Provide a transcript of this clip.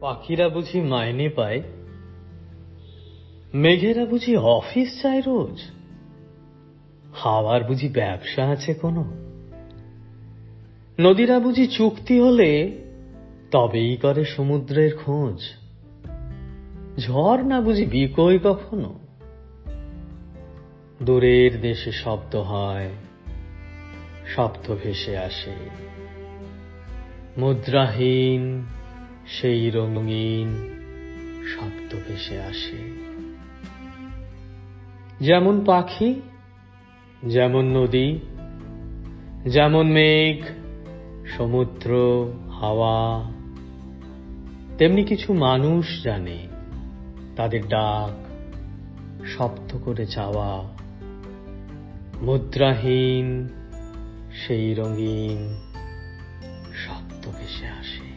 পাখিরা বুঝি মাইনে পায়? মেঘেরা বুঝি অফিস চায় রোজ? হাওয়ার বুঝি ব্যবসা আছে কোনো? নদীরা বুঝি চুক্তি হলে তবেই করে সমুদ্রের খোঁজ? ঝড় না বুঝি বিকই কখনো? দূরের দেশে শব্দ হয়, শব্দ ভেসে আসে। মুদ্রাহীন সেই রঙিন শব্দ ভেসে আসে। যেমন পাখি, যেমন নদী, যেমন মেঘ, সমুদ্র, হাওয়া, তেমনি কিছু মানুষ জানে, তাদের ডাক, শব্দ করে চাওয়া মুদ্রাহীন সেই রঙিন শব্দ ভেসে আসে।